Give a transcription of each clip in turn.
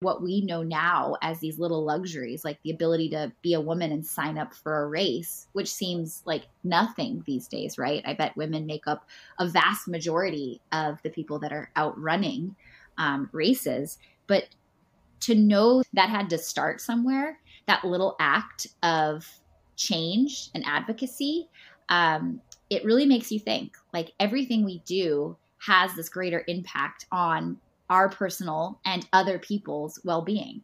what we know now as these little luxuries, like the ability to be a woman and sign up for a race, which seems like nothing these days, right? I bet women make up a vast majority of the people that are out running um, races. But to know that had to start somewhere, that little act of change and advocacy, um, it really makes you think like everything we do has this greater impact on our personal and other people's well being.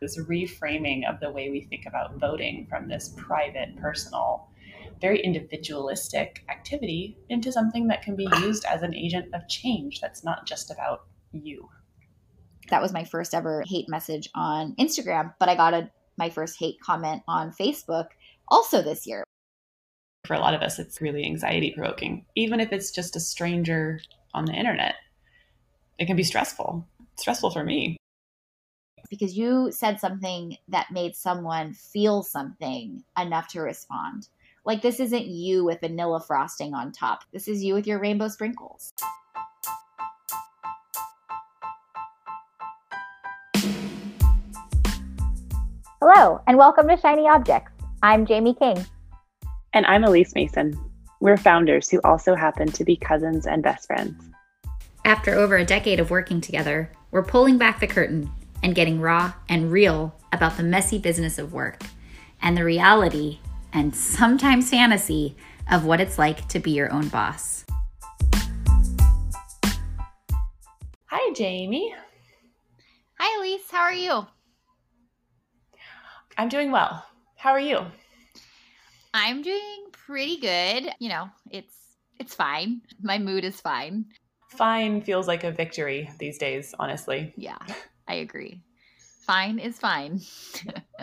This reframing of the way we think about voting from this private, personal, very individualistic activity into something that can be used as an agent of change that's not just about you. That was my first ever hate message on Instagram, but I got a my first hate comment on Facebook also this year. For a lot of us, it's really anxiety provoking, even if it's just a stranger on the internet it can be stressful. It's stressful for me. Because you said something that made someone feel something enough to respond. Like this isn't you with vanilla frosting on top. This is you with your rainbow sprinkles. Hello, and welcome to Shiny Objects. I'm Jamie King. And I'm Elise Mason. We're founders who also happen to be cousins and best friends. After over a decade of working together, we're pulling back the curtain and getting raw and real about the messy business of work and the reality and sometimes fantasy of what it's like to be your own boss. Hi, Jamie. Hi, Elise. How are you? I'm doing well. How are you? I'm doing pretty good. You know, it's it's fine. My mood is fine fine feels like a victory these days, honestly. Yeah, I agree. Fine is fine.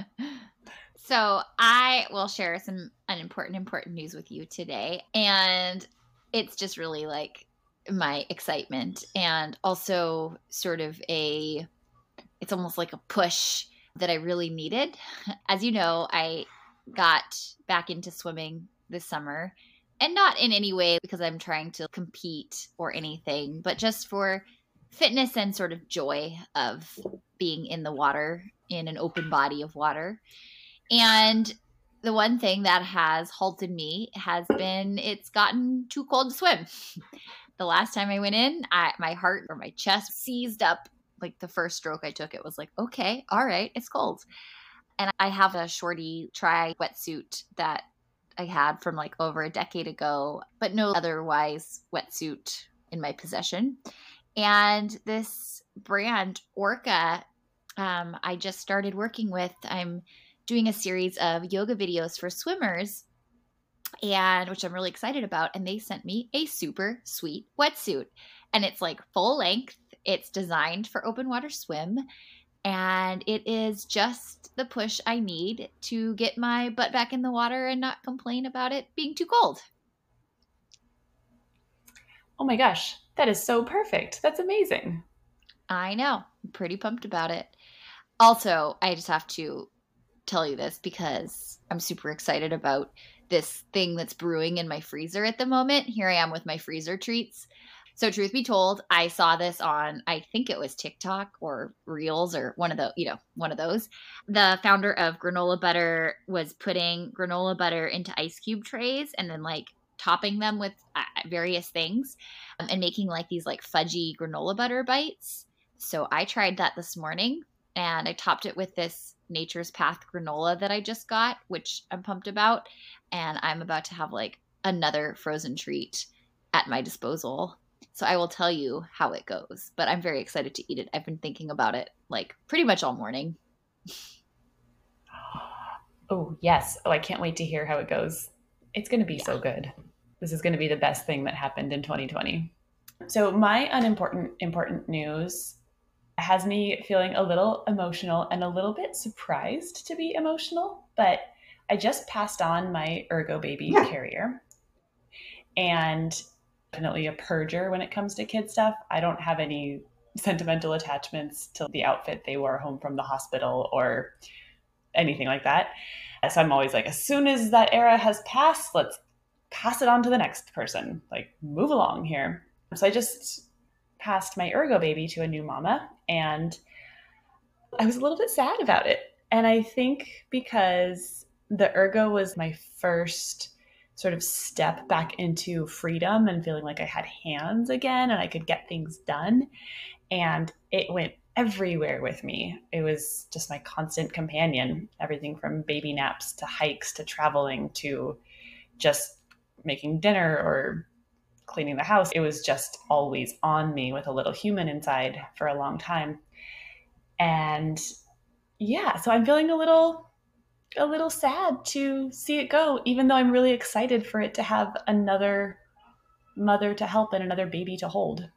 so I will share some unimportant, important news with you today. And it's just really like my excitement and also sort of a, it's almost like a push that I really needed. As you know, I got back into swimming this summer and not in any way because I'm trying to compete or anything, but just for fitness and sort of joy of being in the water in an open body of water. And the one thing that has halted me has been it's gotten too cold to swim. the last time I went in, I, my heart or my chest seized up. Like the first stroke I took, it was like, okay, all right, it's cold. And I have a shorty tri wetsuit that I had from like over a decade ago, but no otherwise wetsuit in my possession. And this brand, Orca, um, I just started working with. I'm doing a series of yoga videos for swimmers, and which I'm really excited about. And they sent me a super sweet wetsuit, and it's like full length. It's designed for open water swim, and it is just the push I need to get my butt back in the water and not complain about it being too cold. Oh my gosh, that is so perfect. That's amazing. I know. I'm pretty pumped about it. Also, I just have to tell you this because I'm super excited about this thing that's brewing in my freezer at the moment. Here I am with my freezer treats. So truth be told, I saw this on I think it was TikTok or Reels or one of the, you know, one of those. The founder of Granola Butter was putting granola butter into ice cube trays and then like topping them with uh, various things um, and making like these like fudgy granola butter bites. So I tried that this morning and I topped it with this Nature's Path granola that I just got, which I'm pumped about. And I'm about to have like another frozen treat at my disposal so I will tell you how it goes, but I'm very excited to eat it. I've been thinking about it like pretty much all morning. Oh, yes. Oh, I can't wait to hear how it goes. It's going to be yeah. so good. This is going to be the best thing that happened in 2020. So, my unimportant important news has me feeling a little emotional and a little bit surprised to be emotional, but I just passed on my Ergobaby carrier. And definitely a purger when it comes to kid stuff. I don't have any sentimental attachments to the outfit they wore home from the hospital or anything like that. So I'm always like, as soon as that era has passed, let's pass it on to the next person. Like, move along here. So I just passed my ergo baby to a new mama, and I was a little bit sad about it. And I think because the ergo was my first sort of step back into freedom and feeling like I had hands again and I could get things done. And it went everywhere with me. It was just my constant companion, everything from baby naps to hikes to traveling to just making dinner or cleaning the house. It was just always on me with a little human inside for a long time. And yeah, so I'm feeling a little a little sad to see it go even though I'm really excited for it to have another mother to help and another baby to hold.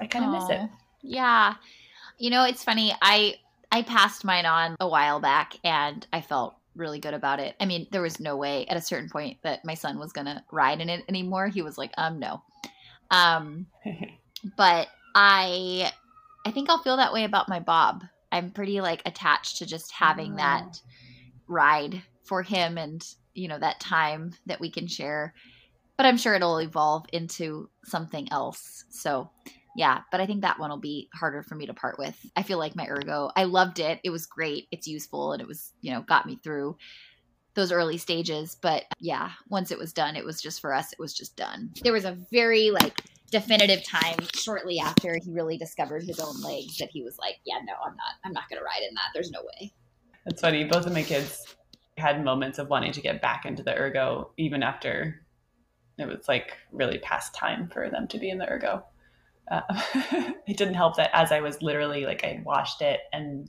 I kind of miss it. Yeah. You know, it's funny. I I passed mine on a while back and I felt really good about it. I mean, there was no way at a certain point that my son was going to ride in it anymore. He was like, "Um, no." Um but I I think I'll feel that way about my Bob. I'm pretty like attached to just having oh. that ride for him and, you know, that time that we can share. But I'm sure it'll evolve into something else. So, yeah, but I think that one will be harder for me to part with. I feel like my ergo, I loved it. It was great. It's useful and it was, you know, got me through those early stages. But yeah, once it was done, it was just for us, it was just done. There was a very like definitive time shortly after he really discovered his own legs that he was like, yeah, no, I'm not, I'm not to ride in that. There's no way. That's funny. Both of my kids had moments of wanting to get back into the ergo even after it was like really past time for them to be in the ergo uh, it didn't help that as I was literally like I washed it and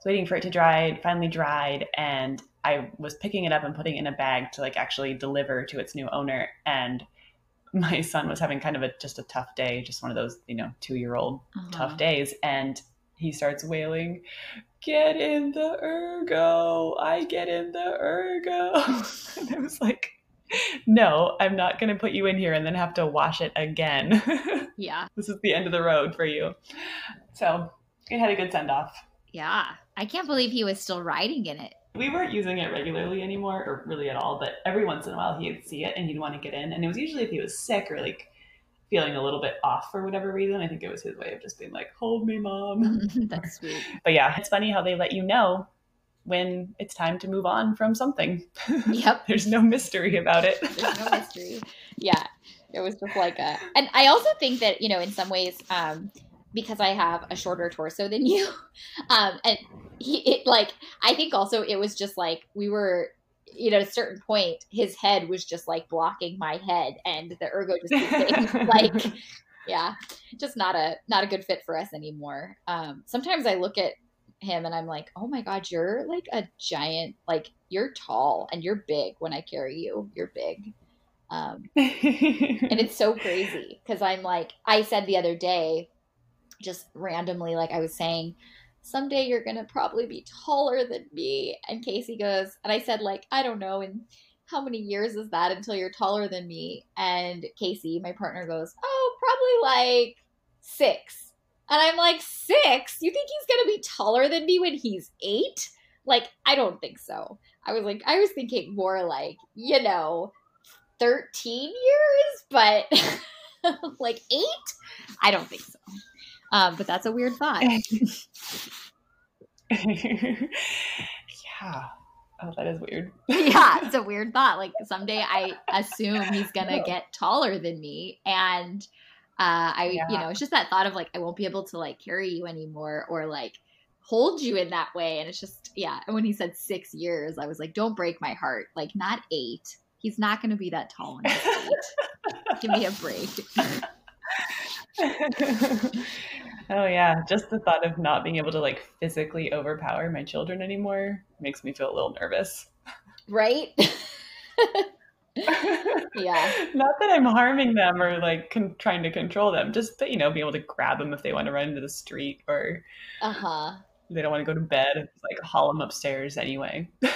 was waiting for it to dry, it finally dried, and I was picking it up and putting it in a bag to like actually deliver to its new owner. And my son was having kind of a just a tough day, just one of those, you know, two year old uh-huh. tough days. And he starts wailing, Get in the ergo. I get in the ergo. and I was like, no, I'm not going to put you in here and then have to wash it again. yeah. This is the end of the road for you. So it had a good send off. Yeah. I can't believe he was still riding in it. We weren't using it regularly anymore, or really at all, but every once in a while he'd see it and he'd want to get in. And it was usually if he was sick or like feeling a little bit off for whatever reason. I think it was his way of just being like, hold me, mom. That's sweet. But yeah, it's funny how they let you know when it's time to move on from something. Yep. There's no mystery about it. There's no mystery. Yeah. It was just like a and I also think that, you know, in some ways, um, because I have a shorter torso than you, um, and he it like I think also it was just like we were you know, at a certain point, his head was just like blocking my head, and the ergo just became like, yeah, just not a not a good fit for us anymore. Um, sometimes I look at him and I'm like, oh my god, you're like a giant, like you're tall and you're big. When I carry you, you're big. Um, and it's so crazy because I'm like, I said the other day, just randomly, like I was saying, someday you're gonna probably be taller than me. And Casey goes, and I said, like, I don't know, and how many years is that until you're taller than me? And Casey, my partner, goes, Oh, probably like six. And I'm like, Six? You think he's gonna be taller than me when he's eight? Like, I don't think so. I was like, I was thinking more like, you know, 13 years, but like eight? I don't think so. Um, but that's a weird thought. yeah. Oh, that is weird. yeah, it's a weird thought. Like someday I assume he's gonna get taller than me, and uh, I, yeah. you know, it's just that thought of like I won't be able to like carry you anymore, or like hold you in that way. And it's just, yeah. And when he said six years, I was like, don't break my heart. Like not eight. He's not going to be that tall when he's eight. Give me a break. oh yeah, just the thought of not being able to like physically overpower my children anymore makes me feel a little nervous. Right? yeah. Not that I'm harming them or like con- trying to control them, just that you know, be able to grab them if they want to run into the street or uh-huh. They don't want to go to bed. like haul them upstairs anyway. or like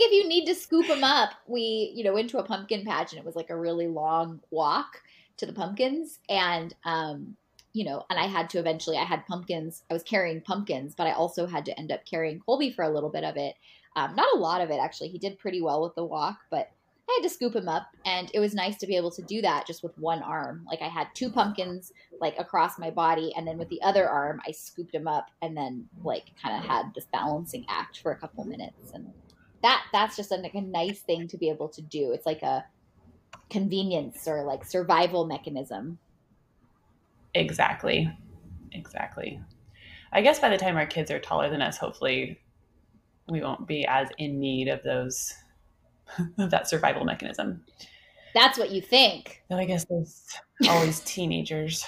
if you need to scoop them up, we you know went to a pumpkin patch and it was like a really long walk to the pumpkins and um you know and i had to eventually i had pumpkins i was carrying pumpkins but i also had to end up carrying colby for a little bit of it um, not a lot of it actually he did pretty well with the walk but I had to scoop him up, and it was nice to be able to do that just with one arm. Like I had two pumpkins like across my body, and then with the other arm, I scooped him up, and then like kind of had this balancing act for a couple minutes, and that that's just a, like a nice thing to be able to do. It's like a convenience or like survival mechanism. Exactly, exactly. I guess by the time our kids are taller than us, hopefully, we won't be as in need of those of that survival mechanism. That's what you think. But I guess there's always teenagers.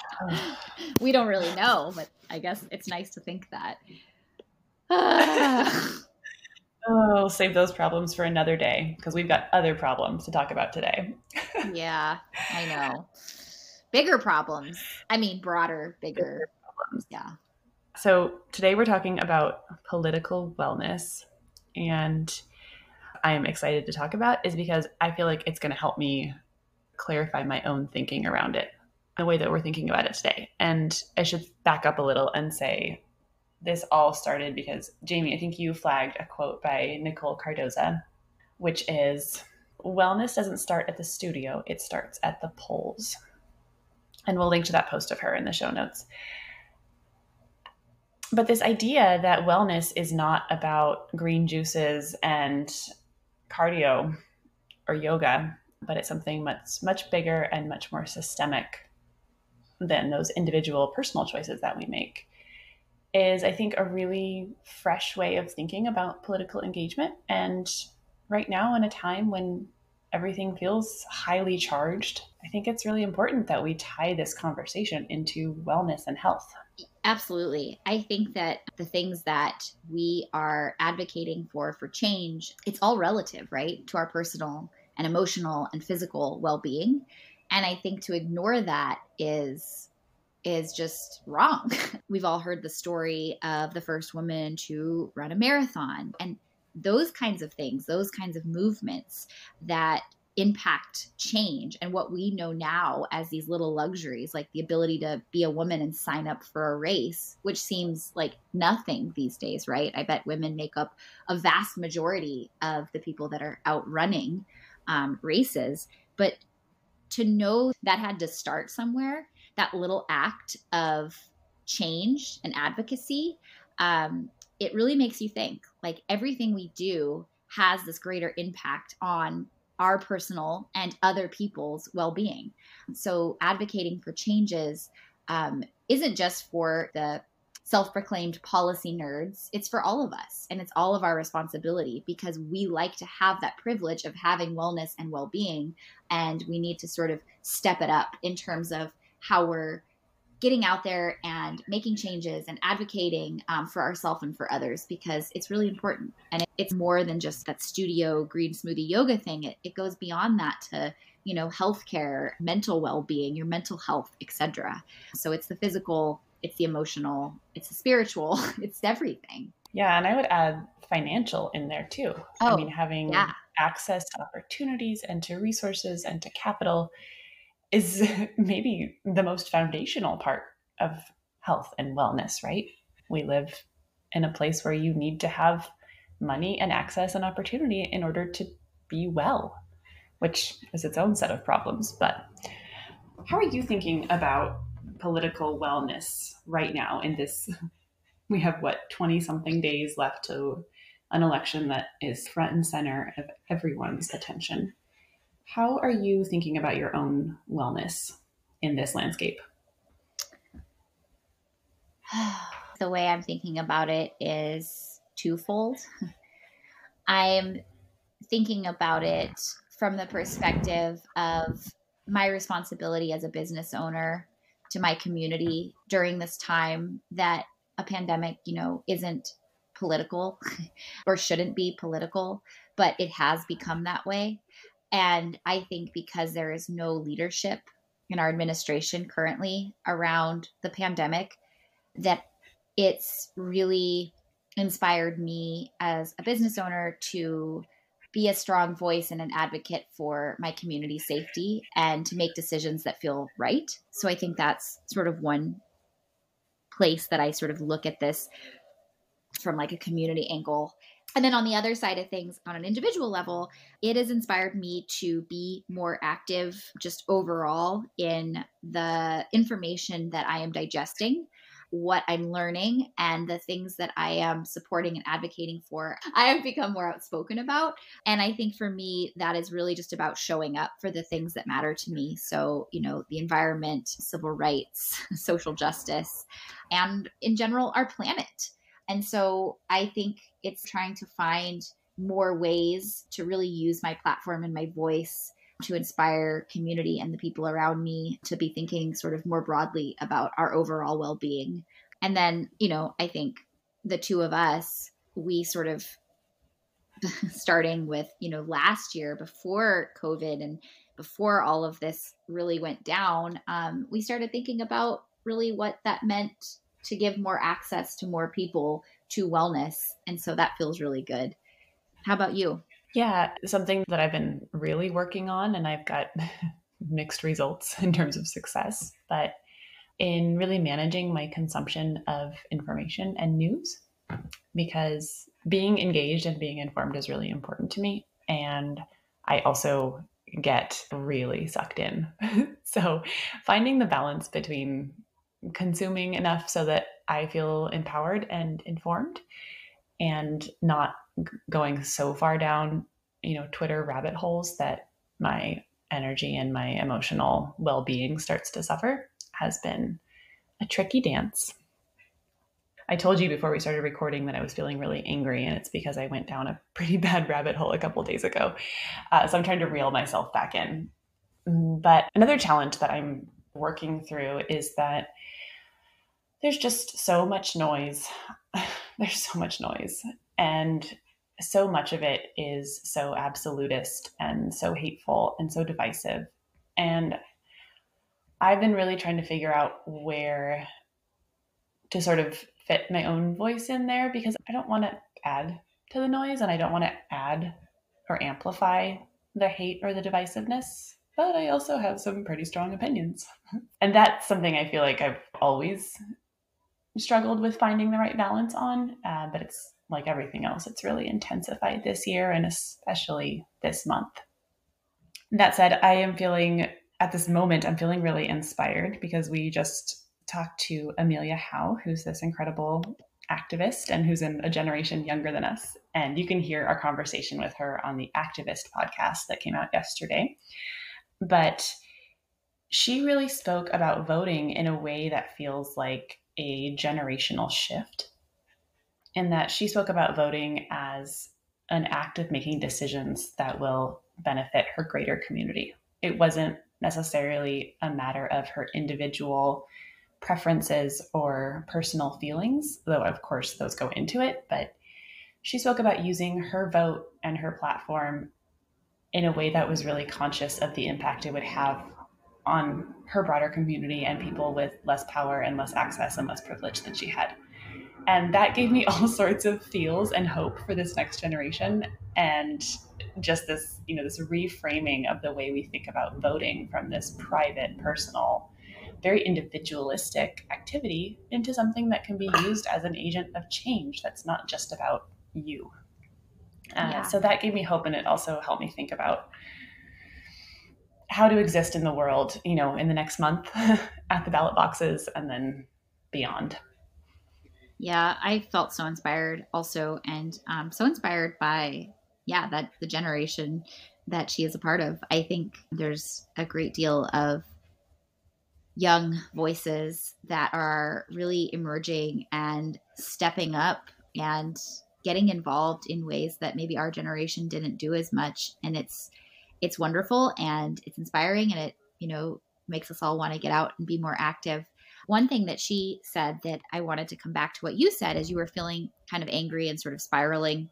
we don't really know, but I guess it's nice to think that. oh, save those problems for another day because we've got other problems to talk about today. yeah, I know. Bigger problems. I mean, broader, bigger, bigger problems. Yeah. So today we're talking about political wellness and I am excited to talk about is because I feel like it's going to help me clarify my own thinking around it, the way that we're thinking about it today. And I should back up a little and say this all started because, Jamie, I think you flagged a quote by Nicole Cardoza, which is Wellness doesn't start at the studio, it starts at the polls. And we'll link to that post of her in the show notes but this idea that wellness is not about green juices and cardio or yoga, but it's something much much bigger and much more systemic than those individual personal choices that we make is I think a really fresh way of thinking about political engagement and right now in a time when everything feels highly charged, I think it's really important that we tie this conversation into wellness and health. Absolutely. I think that the things that we are advocating for for change, it's all relative, right? To our personal and emotional and physical well-being. And I think to ignore that is is just wrong. We've all heard the story of the first woman to run a marathon and those kinds of things, those kinds of movements that impact change and what we know now as these little luxuries like the ability to be a woman and sign up for a race which seems like nothing these days right i bet women make up a vast majority of the people that are out running um, races but to know that had to start somewhere that little act of change and advocacy um, it really makes you think like everything we do has this greater impact on our personal and other people's well being. So, advocating for changes um, isn't just for the self proclaimed policy nerds, it's for all of us. And it's all of our responsibility because we like to have that privilege of having wellness and well being. And we need to sort of step it up in terms of how we're getting out there and making changes and advocating um, for ourselves and for others because it's really important. And it, it's more than just that studio green smoothie yoga thing. It, it goes beyond that to you know healthcare, mental well-being, your mental health, etc. So it's the physical, it's the emotional, it's the spiritual, it's everything. Yeah, and I would add financial in there too. Oh, I mean, having yeah. access to opportunities and to resources and to capital is maybe the most foundational part of health and wellness, right? We live in a place where you need to have money and access and opportunity in order to be well, which is its own set of problems. But how are you thinking about political wellness right now in this? We have what, 20 something days left to an election that is front and center of everyone's attention. How are you thinking about your own wellness in this landscape? the way I'm thinking about it is twofold. I'm thinking about it from the perspective of my responsibility as a business owner to my community during this time that a pandemic, you know, isn't political or shouldn't be political, but it has become that way. And I think because there is no leadership in our administration currently around the pandemic, that it's really inspired me as a business owner to be a strong voice and an advocate for my community safety and to make decisions that feel right. So I think that's sort of one place that I sort of look at this from like a community angle And then on the other side of things, on an individual level, it has inspired me to be more active just overall in the information that I am digesting what I'm learning and the things that I am supporting and advocating for, I have become more outspoken about. And I think for me, that is really just about showing up for the things that matter to me. So, you know, the environment, civil rights, social justice, and in general, our planet. And so I think it's trying to find more ways to really use my platform and my voice to inspire community and the people around me to be thinking sort of more broadly about our overall well being. And then, you know, I think the two of us, we sort of starting with, you know, last year before COVID and before all of this really went down, um, we started thinking about really what that meant to give more access to more people to wellness. And so that feels really good. How about you? Yeah, something that I've been really working on, and I've got mixed results in terms of success, but in really managing my consumption of information and news, because being engaged and being informed is really important to me. And I also get really sucked in. so finding the balance between consuming enough so that I feel empowered and informed and not going so far down, you know, Twitter rabbit holes that my energy and my emotional well-being starts to suffer has been a tricky dance. I told you before we started recording that I was feeling really angry, and it's because I went down a pretty bad rabbit hole a couple days ago. Uh, so I'm trying to reel myself back in. Mm, but another challenge that I'm working through is that there's just so much noise. there's so much noise. And so much of it is so absolutist and so hateful and so divisive. And I've been really trying to figure out where to sort of fit my own voice in there because I don't want to add to the noise and I don't want to add or amplify the hate or the divisiveness. But I also have some pretty strong opinions. and that's something I feel like I've always struggled with finding the right balance on. Uh, but it's like everything else, it's really intensified this year and especially this month. That said, I am feeling at this moment, I'm feeling really inspired because we just talked to Amelia Howe, who's this incredible activist and who's in a generation younger than us. And you can hear our conversation with her on the Activist podcast that came out yesterday. But she really spoke about voting in a way that feels like a generational shift in that she spoke about voting as an act of making decisions that will benefit her greater community. It wasn't necessarily a matter of her individual preferences or personal feelings, though, of course, those go into it. But she spoke about using her vote and her platform in a way that was really conscious of the impact it would have on her broader community and people with less power and less access and less privilege than she had. And that gave me all sorts of feels and hope for this next generation. And just this, you know, this reframing of the way we think about voting from this private, personal, very individualistic activity into something that can be used as an agent of change that's not just about you. Uh, yeah. So that gave me hope, and it also helped me think about how to exist in the world, you know, in the next month at the ballot boxes and then beyond. Yeah, I felt so inspired also, and um, so inspired by yeah that the generation that she is a part of. I think there's a great deal of young voices that are really emerging and stepping up and getting involved in ways that maybe our generation didn't do as much and it's it's wonderful and it's inspiring and it you know makes us all want to get out and be more active one thing that she said that I wanted to come back to what you said is you were feeling kind of angry and sort of spiraling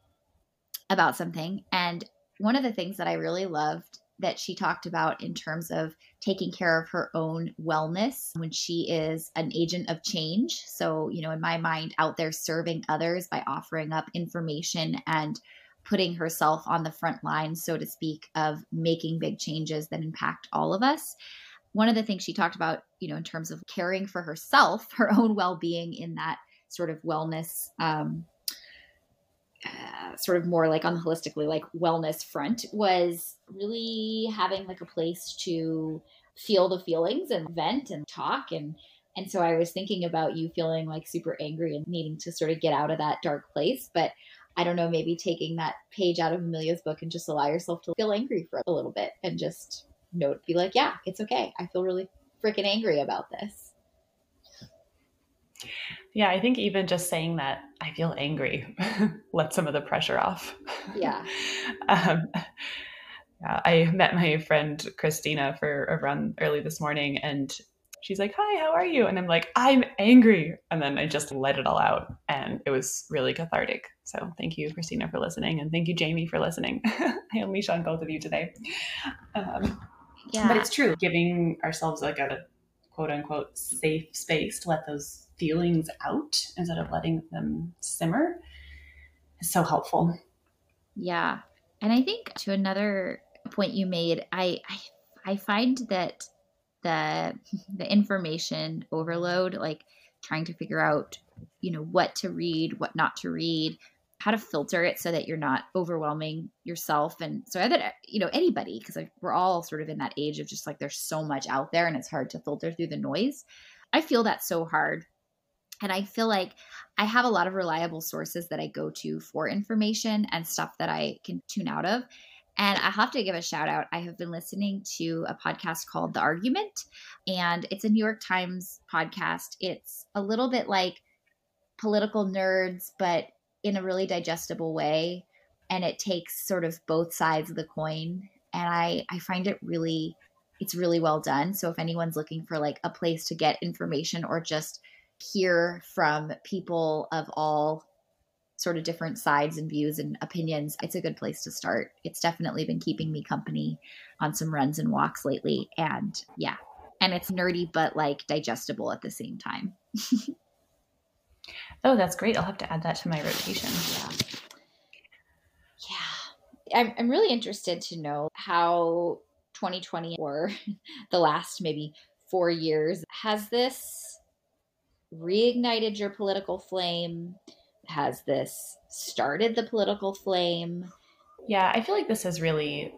about something. And one of the things that I really loved that she talked about in terms of taking care of her own wellness when she is an agent of change. So, you know, in my mind, out there serving others by offering up information and putting herself on the front line, so to speak, of making big changes that impact all of us one of the things she talked about, you know, in terms of caring for herself, her own well being in that sort of wellness um, uh, sort of more like on the holistically like wellness front was really having like a place to feel the feelings and vent and talk and and so I was thinking about you feeling like super angry and needing to sort of get out of that dark place. But I don't know, maybe taking that page out of Amelia's book and just allow yourself to feel angry for a little bit and just note, be like, yeah, it's okay. I feel really freaking angry about this. Yeah, I think even just saying that I feel angry let some of the pressure off. Yeah. um, yeah, I met my friend Christina for a run early this morning, and she's like, Hi, how are you? And I'm like, I'm angry. And then I just let it all out. And it was really cathartic. So thank you, Christina, for listening. And thank you, Jamie, for listening. I unleash on both of you today. Um, yeah. But it's true, giving ourselves like a quote unquote safe space to let those feelings out instead of letting them simmer is so helpful. Yeah. And I think to another point you made, I, I, I find that the the information overload like trying to figure out you know what to read what not to read how to filter it so that you're not overwhelming yourself. And so that uh, you know anybody because like, we're all sort of in that age of just like there's so much out there and it's hard to filter through the noise. I feel that so hard. And i feel like i have a lot of reliable sources that i go to for information and stuff that i can tune out of and I have to give a shout out. I have been listening to a podcast called The Argument, and it's a New York Times podcast. It's a little bit like political nerds, but in a really digestible way. And it takes sort of both sides of the coin. And I, I find it really, it's really well done. So if anyone's looking for like a place to get information or just hear from people of all sort of different sides and views and opinions, it's a good place to start. It's definitely been keeping me company on some runs and walks lately. And yeah, and it's nerdy, but like digestible at the same time. oh, that's great. I'll have to add that to my rotation. Yeah. Yeah. I'm, I'm really interested to know how 2020 or the last maybe four years has this reignited your political flame? Has this started the political flame? Yeah, I feel like this has really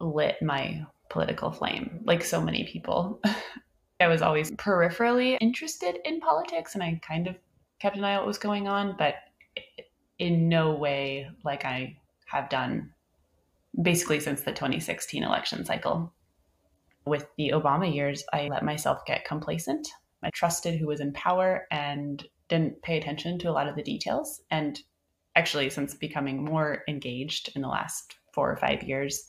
lit my political flame, like so many people. I was always peripherally interested in politics and I kind of kept an eye on what was going on, but in no way like I have done basically since the 2016 election cycle. With the Obama years, I let myself get complacent. I trusted who was in power and didn't pay attention to a lot of the details. And actually, since becoming more engaged in the last four or five years,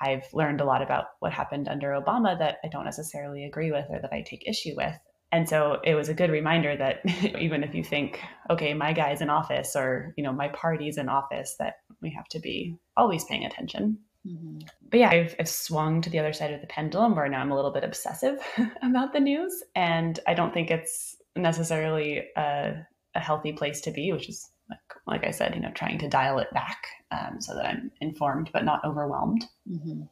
I've learned a lot about what happened under Obama that I don't necessarily agree with or that I take issue with. And so it was a good reminder that even if you think, okay, my guy's in office or, you know, my party's in office, that we have to be always paying attention. Mm-hmm. But yeah, I've, I've swung to the other side of the pendulum where now I'm a little bit obsessive about the news. And I don't think it's necessarily a, a healthy place to be, which is like, like I said, you know, trying to dial it back um, so that I'm informed but not overwhelmed. Mm-hmm.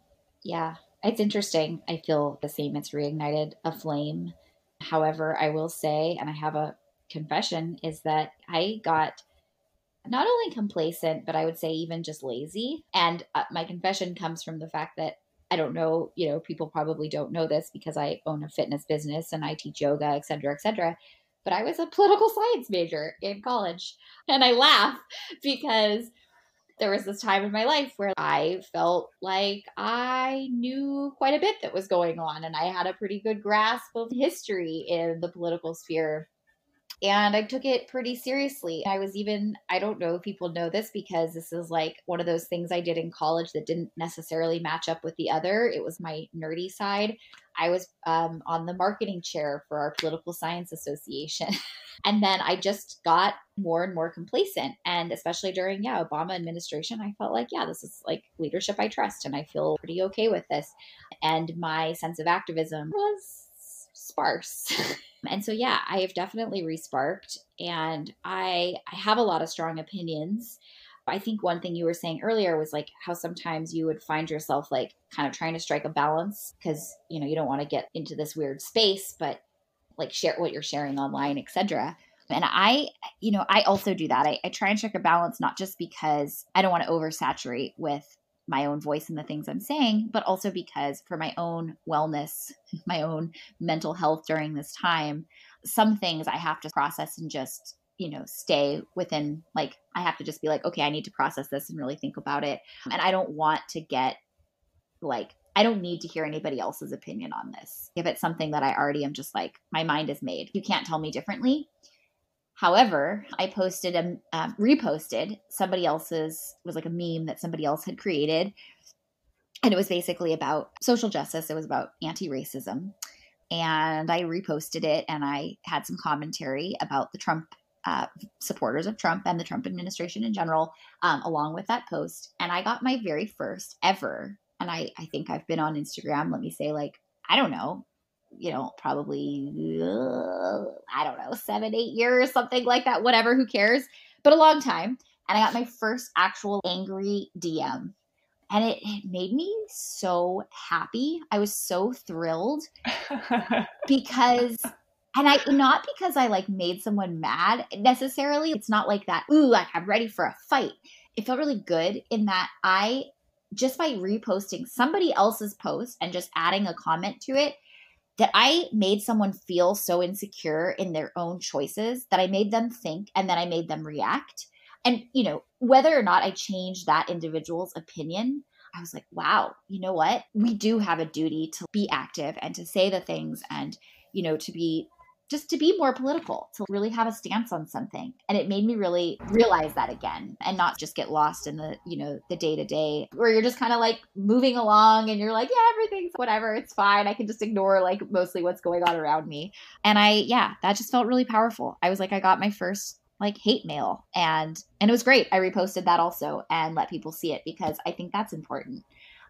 Yeah, it's interesting. I feel the same. It's reignited a flame. However, I will say, and I have a confession, is that I got not only complacent, but I would say even just lazy. And uh, my confession comes from the fact that I don't know, you know, people probably don't know this because I own a fitness business and I teach yoga, et cetera, et cetera. But I was a political science major in college. And I laugh because there was this time in my life where I felt like I knew quite a bit that was going on and I had a pretty good grasp of history in the political sphere and I took it pretty seriously. I was even, I don't know if people know this because this is like one of those things I did in college that didn't necessarily match up with the other. It was my nerdy side. I was um, on the marketing chair for our political science association. and then I just got more and more complacent. And especially during, yeah, Obama administration, I felt like, yeah, this is like leadership I trust and I feel pretty okay with this. And my sense of activism was sparse. and so yeah, I have definitely resparked and I I have a lot of strong opinions. I think one thing you were saying earlier was like how sometimes you would find yourself like kind of trying to strike a balance because you know you don't want to get into this weird space but like share what you're sharing online, etc. And I, you know, I also do that. I, I try and strike a balance, not just because I don't want to oversaturate with my own voice and the things I'm saying, but also because for my own wellness, my own mental health during this time, some things I have to process and just, you know, stay within like, I have to just be like, okay, I need to process this and really think about it. And I don't want to get like, I don't need to hear anybody else's opinion on this. If it's something that I already am just like, my mind is made, you can't tell me differently. However, I posted uh, reposted somebody else's was like a meme that somebody else had created, and it was basically about social justice. It was about anti-racism, and I reposted it and I had some commentary about the Trump uh, supporters of Trump and the Trump administration in general, um, along with that post. And I got my very first ever, and I I think I've been on Instagram. Let me say like I don't know you know, probably, uh, I don't know, seven, eight years, something like that, whatever, who cares? But a long time. And I got my first actual angry DM. And it, it made me so happy. I was so thrilled because and I not because I like made someone mad necessarily. It's not like that. Ooh, like I'm ready for a fight. It felt really good in that I just by reposting somebody else's post and just adding a comment to it, that I made someone feel so insecure in their own choices that I made them think and then I made them react. And, you know, whether or not I changed that individual's opinion, I was like, wow, you know what? We do have a duty to be active and to say the things and, you know, to be just to be more political, to really have a stance on something. And it made me really realize that again and not just get lost in the, you know, the day to day where you're just kind of like moving along and you're like, yeah, everything's whatever, it's fine. I can just ignore like mostly what's going on around me. And I, yeah, that just felt really powerful. I was like, I got my first like hate mail and and it was great. I reposted that also and let people see it because I think that's important.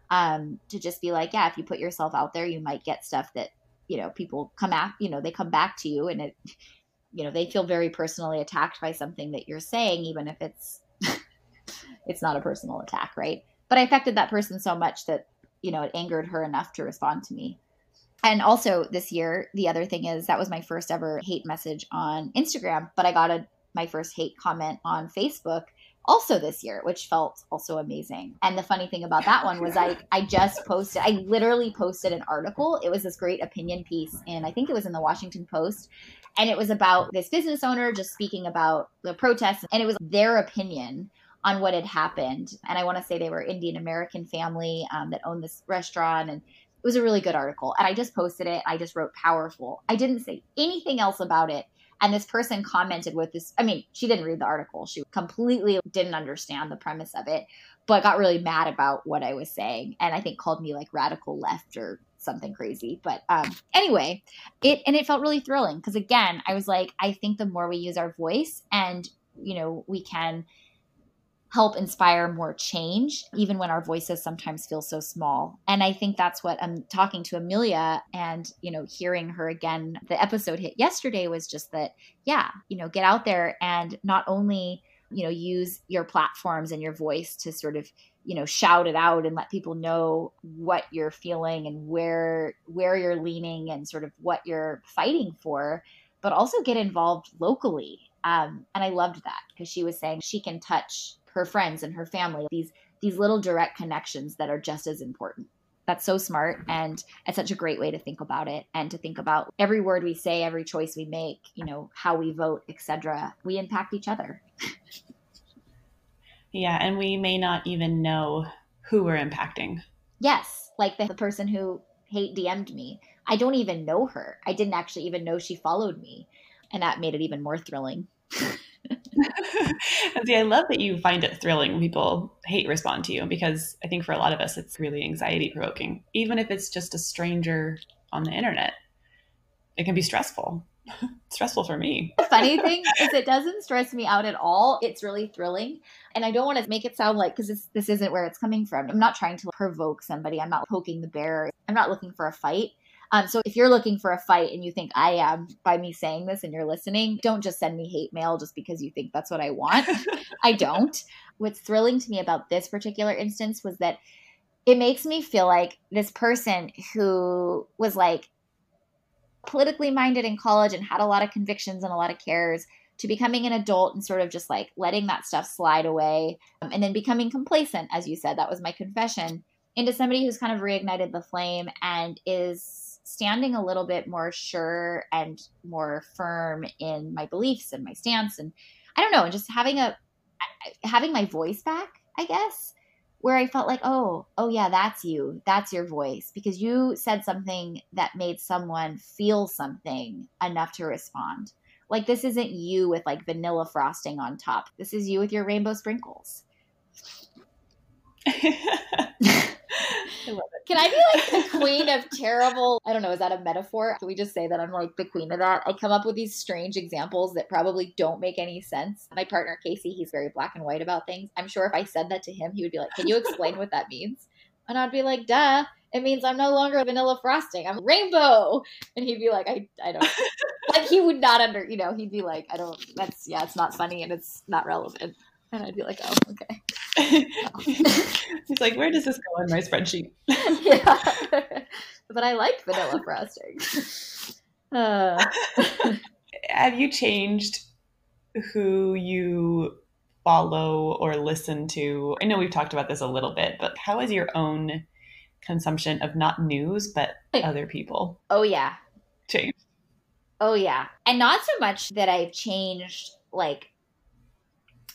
Um, to just be like, yeah, if you put yourself out there, you might get stuff that you know people come at you know they come back to you and it you know they feel very personally attacked by something that you're saying even if it's it's not a personal attack right? But i affected that person so much that you know it angered her enough to respond to me. And also this year the other thing is that was my first ever hate message on instagram but i got a my first hate comment on facebook also this year, which felt also amazing. And the funny thing about that one was I I just posted I literally posted an article. It was this great opinion piece and I think it was in the Washington Post and it was about this business owner just speaking about the protests and it was their opinion on what had happened. And I want to say they were Indian American family um, that owned this restaurant and it was a really good article. And I just posted it. I just wrote powerful. I didn't say anything else about it and this person commented with this I mean, she didn't read the article. She completely didn't understand the premise of it, but got really mad about what I was saying. And I think called me like radical left or something crazy. But um, anyway, it and it felt really thrilling because again, I was like, I think the more we use our voice and you know, we can help inspire more change, even when our voices sometimes feel so small. And I think that's what I'm talking to Amelia and, you know, hearing her again. The episode hit yesterday was just that, yeah, you know, get out there and not only, you know, use your platforms and your voice to sort of you know shout it out and let people know what you're feeling and where where you're leaning and sort of what you're fighting for but also get involved locally um, and i loved that because she was saying she can touch her friends and her family these these little direct connections that are just as important. That's so smart and it's such a great way to think about it and to think about every word we say every choice we make you know how we vote etc we impact each other. Yeah and we may not even know who we're impacting. Yes like the, the person who hate dm'd me. I don't even know her. I didn't actually even know she followed me. And that made it even more thrilling See, I love that you find it thrilling when people hate respond to you because I think for a lot of us, it's really anxiety provoking. Even if it's just a stranger on the internet, it can be stressful. stressful for me. The funny thing is, it doesn't stress me out at all. It's really thrilling. And I don't want to make it sound like, because this isn't where it's coming from. I'm not trying to provoke somebody, I'm not poking the bear, I'm not looking for a fight. Um, so if you're looking for a fight and you think I am by me saying this and you're listening, don't just send me hate mail just because you think that's what I want. I don't. What's thrilling to me about this particular instance was that it makes me feel like this person who was like politically minded in college and had a lot of convictions and a lot of cares to becoming an adult and sort of just like letting that stuff slide away um, and then becoming complacent, as you said, that was my confession, into somebody who's kind of reignited the flame and is standing a little bit more sure and more firm in my beliefs and my stance. And I don't know, and just having a, having my voice back, I guess where I felt like, oh, oh yeah, that's you. That's your voice because you said something that made someone feel something enough to respond. Like this isn't you with like vanilla frosting on top. This is you with your rainbow sprinkles. I love it. Can I be like the queen of terrible? I don't know. Is that a metaphor? Can we just say that I'm like the queen of that? I come up with these strange examples that probably don't make any sense. My partner, Casey, he's very black and white about things. I'm sure if I said that to him, he would be like, Can you explain what that means? And I'd be like, Duh. It means I'm no longer vanilla frosting. I'm rainbow. And he'd be like, I, I don't like he would not under you know, he'd be like, I don't that's yeah, it's not funny and it's not relevant. And I'd be like, oh, okay. He's like, where does this go in my spreadsheet? yeah. but I like vanilla frosting. Uh. Have you changed who you follow or listen to? I know we've talked about this a little bit, but how is your own consumption of not news, but other people? Oh, yeah. Changed. Oh, yeah. And not so much that I've changed, like,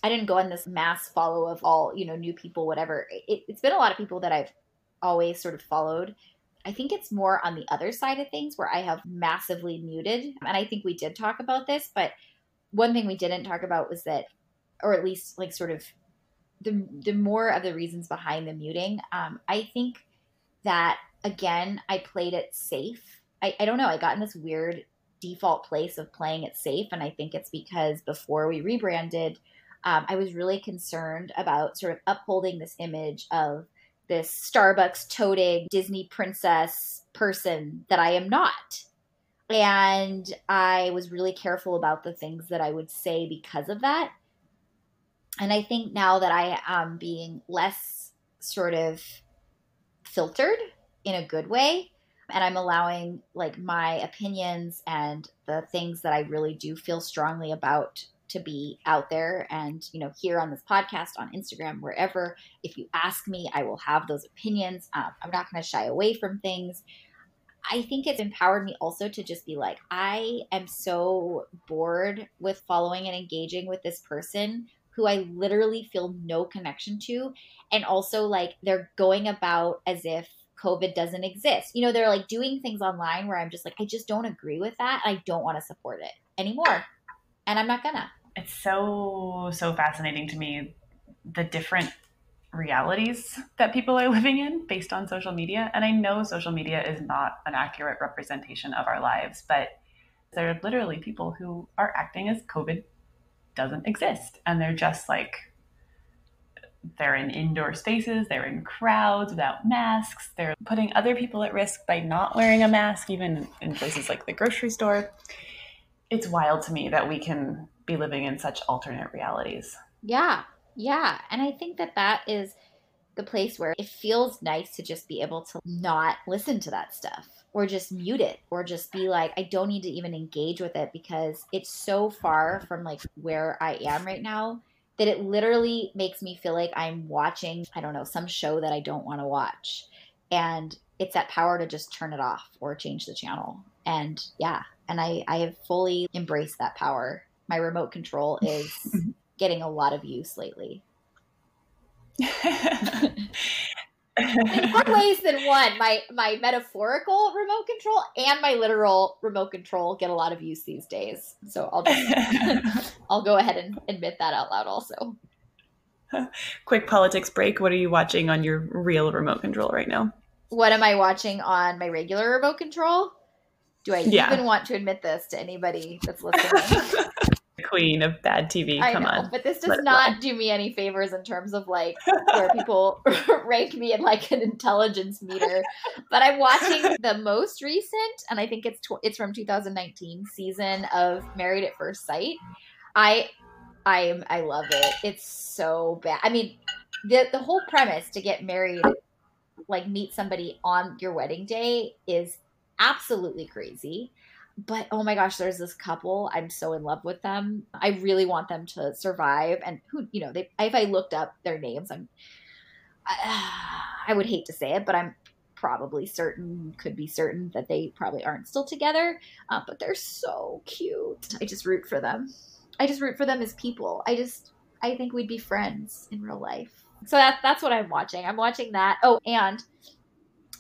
I didn't go on this mass follow of all, you know, new people, whatever. It, it's been a lot of people that I've always sort of followed. I think it's more on the other side of things where I have massively muted. And I think we did talk about this, but one thing we didn't talk about was that, or at least like sort of the, the more of the reasons behind the muting. Um, I think that again, I played it safe. I, I don't know. I got in this weird default place of playing it safe. And I think it's because before we rebranded, um, I was really concerned about sort of upholding this image of this Starbucks toting Disney princess person that I am not. And I was really careful about the things that I would say because of that. And I think now that I am being less sort of filtered in a good way, and I'm allowing like my opinions and the things that I really do feel strongly about to be out there and you know here on this podcast on instagram wherever if you ask me i will have those opinions um, i'm not going to shy away from things i think it's empowered me also to just be like i am so bored with following and engaging with this person who i literally feel no connection to and also like they're going about as if COVID doesn't exist. You know, they're like doing things online where I'm just like, I just don't agree with that. I don't want to support it anymore. And I'm not gonna it's so so fascinating to me the different realities that people are living in based on social media. And i know social media is not an accurate representation of our lives but there are literally people who are acting as covid doesn't exist. And they're just like they're in indoor spaces they're in crowds without masks they're putting other people at risk by not wearing a mask even in places like the grocery store. It's wild to me that we can be living in such alternate realities. Yeah. Yeah. And I think that that is the place where it feels nice to just be able to not listen to that stuff or just mute it or just be like I don't need to even engage with it because it's so far from like where I am right now that it literally makes me feel like I'm watching I don't know some show that I don't want to watch and it's that power to just turn it off or change the channel and yeah and I I have fully embraced that power my remote control is getting a lot of use lately. in more ways than one. My my metaphorical remote control and my literal remote control get a lot of use these days. So I'll just I'll go ahead and admit that out loud also. Quick politics break. What are you watching on your real remote control right now? What am I watching on my regular remote control? Do I yeah. even want to admit this to anybody that's listening? queen of bad TV. I Come know, on. But this does not do me any favors in terms of like where people rank me in like an intelligence meter. But I'm watching the most recent, and I think it's tw- it's from 2019 season of Married at First Sight. I I I love it. It's so bad. I mean, the the whole premise to get married, like meet somebody on your wedding day, is absolutely crazy. but oh my gosh, there's this couple. I'm so in love with them. I really want them to survive. And who, you know, they if I looked up their names, I'm I, I would hate to say it, but I'm probably certain, could be certain that they probably aren't still together. Uh, but they're so cute. I just root for them. I just root for them as people. I just I think we'd be friends in real life. So that that's what I'm watching. I'm watching that. Oh, and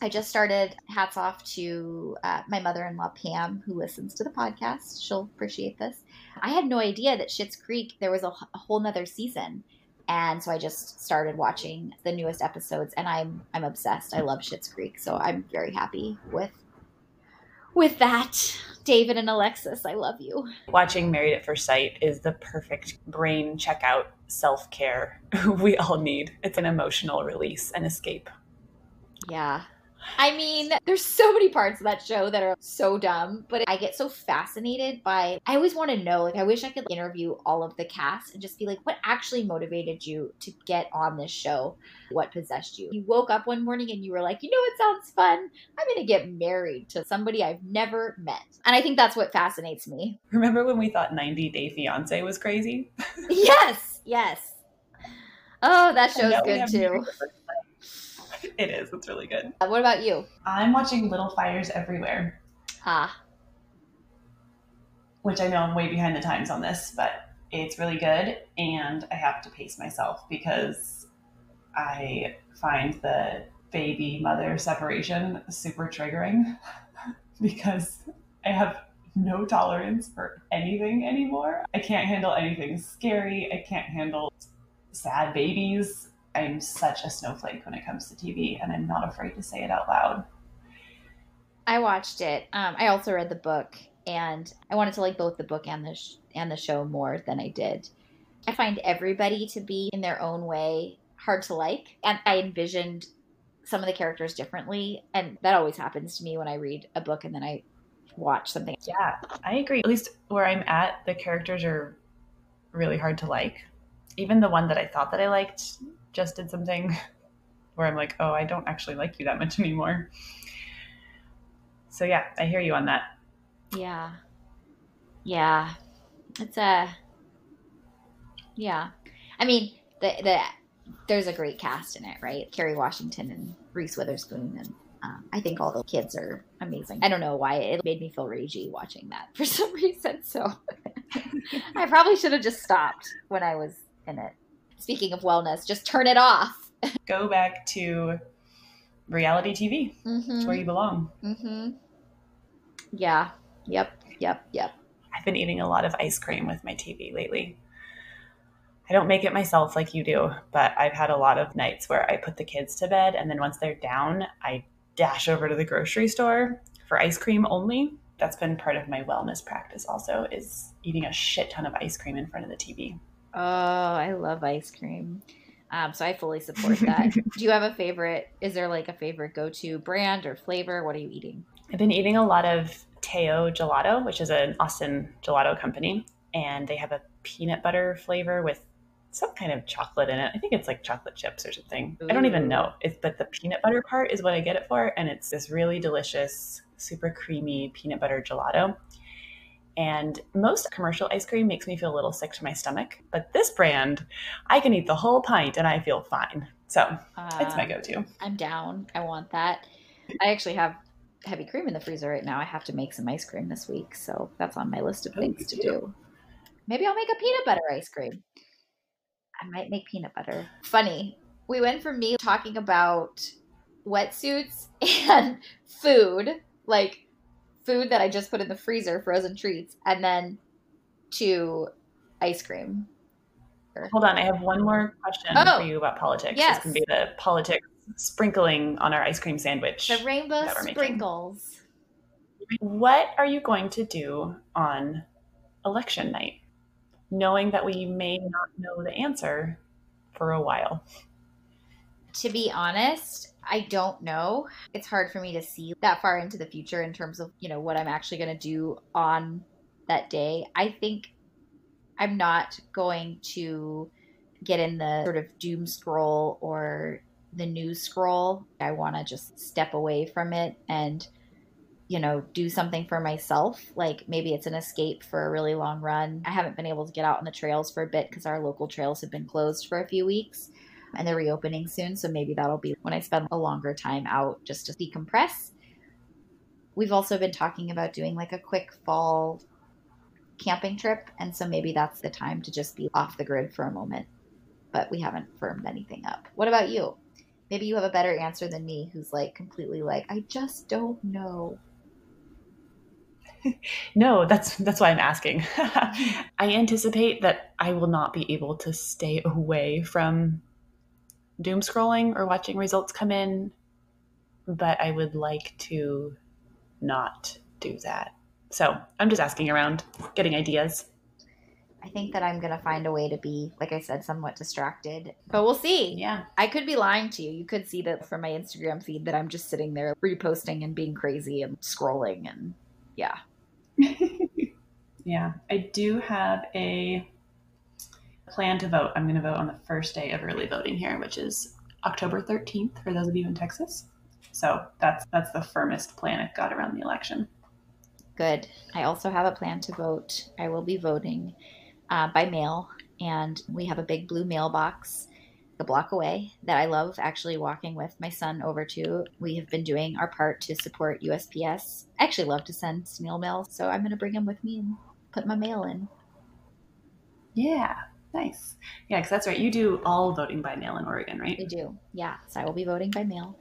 I just started. Hats off to uh, my mother-in-law Pam, who listens to the podcast. She'll appreciate this. I had no idea that Schitt's Creek there was a, a whole nother season, and so I just started watching the newest episodes, and I'm I'm obsessed. I love Schitt's Creek, so I'm very happy with with that. David and Alexis, I love you. Watching Married at First Sight is the perfect brain checkout self care we all need. It's an emotional release and escape. Yeah. I mean, there's so many parts of that show that are so dumb, but I get so fascinated by I always want to know, like I wish I could interview all of the cast and just be like, what actually motivated you to get on this show? What possessed you? You woke up one morning and you were like, you know what sounds fun? I'm going to get married to somebody I've never met. And I think that's what fascinates me. Remember when we thought 90 Day Fiance was crazy? yes, yes. Oh, that show's good too. it is. It's really good. Uh, what about you? I'm watching Little Fires Everywhere. Ah. Which I know I'm way behind the times on this, but it's really good. And I have to pace myself because I find the baby mother separation super triggering because I have no tolerance for anything anymore. I can't handle anything scary. I can't handle sad babies. I'm such a snowflake when it comes to TV, and I'm not afraid to say it out loud. I watched it. Um, I also read the book, and I wanted to like both the book and the sh- and the show more than I did. I find everybody to be in their own way hard to like, and I envisioned some of the characters differently, and that always happens to me when I read a book and then I watch something. Yeah, I agree. At least where I'm at, the characters are really hard to like. Even the one that I thought that I liked just did something where I'm like, oh, I don't actually like you that much anymore. So yeah, I hear you on that. Yeah. Yeah. It's a yeah. I mean, the the there's a great cast in it, right? Kerry Washington and Reese Witherspoon and um, I think all the kids are amazing. I don't know why it made me feel ragey watching that for some reason. So I probably should have just stopped when I was in it speaking of wellness, just turn it off. Go back to reality TV. Mm-hmm. It's where you belong. Mm-hmm. Yeah. Yep. Yep. Yep. I've been eating a lot of ice cream with my TV lately. I don't make it myself like you do, but I've had a lot of nights where I put the kids to bed and then once they're down, I dash over to the grocery store for ice cream only. That's been part of my wellness practice also is eating a shit ton of ice cream in front of the TV. Oh, I love ice cream. Um, so I fully support that. Do you have a favorite? Is there like a favorite go to brand or flavor? What are you eating? I've been eating a lot of Teo Gelato, which is an Austin gelato company, and they have a peanut butter flavor with some kind of chocolate in it. I think it's like chocolate chips or something. Ooh. I don't even know. It's but the peanut butter part is what I get it for, and it's this really delicious, super creamy peanut butter gelato. And most commercial ice cream makes me feel a little sick to my stomach. But this brand, I can eat the whole pint and I feel fine. So uh, it's my go to. I'm down. I want that. I actually have heavy cream in the freezer right now. I have to make some ice cream this week. So that's on my list of oh, things to do. Maybe I'll make a peanut butter ice cream. I might make peanut butter. Funny. We went from me talking about wetsuits and food, like food that I just put in the freezer, frozen treats, and then to ice cream. Hold on, I have one more question oh, for you about politics. Yes. This can be the politics sprinkling on our ice cream sandwich. The rainbow sprinkles. What are you going to do on election night, knowing that we may not know the answer for a while? To be honest, I don't know. It's hard for me to see that far into the future in terms of, you know, what I'm actually going to do on that day. I think I'm not going to get in the sort of doom scroll or the news scroll. I want to just step away from it and you know, do something for myself. Like maybe it's an escape for a really long run. I haven't been able to get out on the trails for a bit because our local trails have been closed for a few weeks and they're reopening soon. So maybe that'll be when I spend a longer time out just to decompress. We've also been talking about doing like a quick fall camping trip. And so maybe that's the time to just be off the grid for a moment. But we haven't firmed anything up. What about you? Maybe you have a better answer than me, who's like completely like, I just don't know. no, that's that's why I'm asking. I anticipate that I will not be able to stay away from doom scrolling or watching results come in, but I would like to not do that. So I'm just asking around, getting ideas. I think that I'm going to find a way to be, like I said, somewhat distracted. But we'll see. Yeah. I could be lying to you. You could see that from my Instagram feed that I'm just sitting there reposting and being crazy and scrolling and yeah. yeah. I do have a plan to vote. I'm going to vote on the first day of early voting here, which is October 13th for those of you in Texas. So that's that's the firmest plan I've got around the election. Good. I also have a plan to vote. I will be voting uh, by mail, and we have a big blue mailbox a block away that I love actually walking with my son over to. We have been doing our part to support USPS. I actually love to send snail mail, so I'm going to bring him with me and put my mail in. Yeah, nice. Yeah, because that's right. You do all voting by mail in Oregon, right? I do. Yeah, so I will be voting by mail.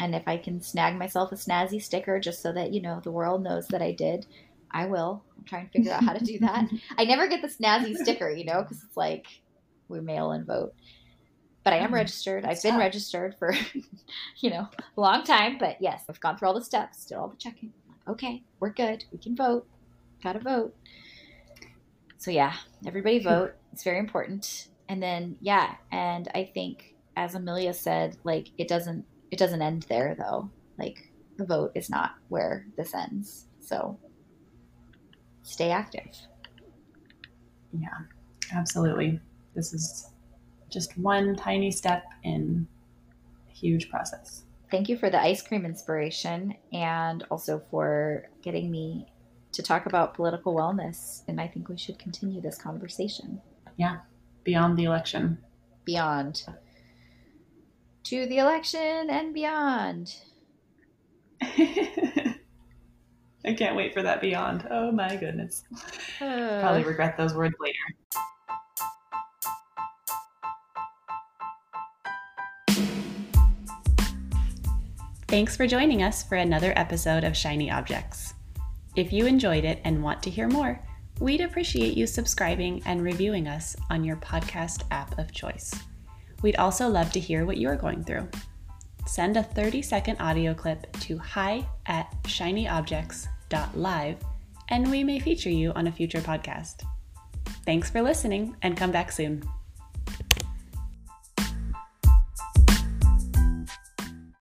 And if I can snag myself a snazzy sticker just so that, you know, the world knows that I did, I will. I'm trying to figure out how to do that. I never get the snazzy sticker, you know, because it's like we mail and vote. But I am mm, registered. I've been registered for, you know, a long time. But yes, I've gone through all the steps, did all the checking. Okay, we're good. We can vote. Got to vote. So yeah, everybody hmm. vote. It's very important. And then yeah, and I think as Amelia said, like it doesn't it doesn't end there though. Like the vote is not where this ends. So stay active. Yeah, absolutely. This is just one tiny step in a huge process. Thank you for the ice cream inspiration and also for getting me to talk about political wellness. And I think we should continue this conversation. Yeah, beyond the election. Beyond to the election and beyond. I can't wait for that beyond. Oh my goodness. Uh, Probably regret those words later. Thanks for joining us for another episode of Shiny Objects. If you enjoyed it and want to hear more, we'd appreciate you subscribing and reviewing us on your podcast app of choice. We'd also love to hear what you're going through. Send a 30 second audio clip to hi at shinyobjects.live and we may feature you on a future podcast. Thanks for listening and come back soon.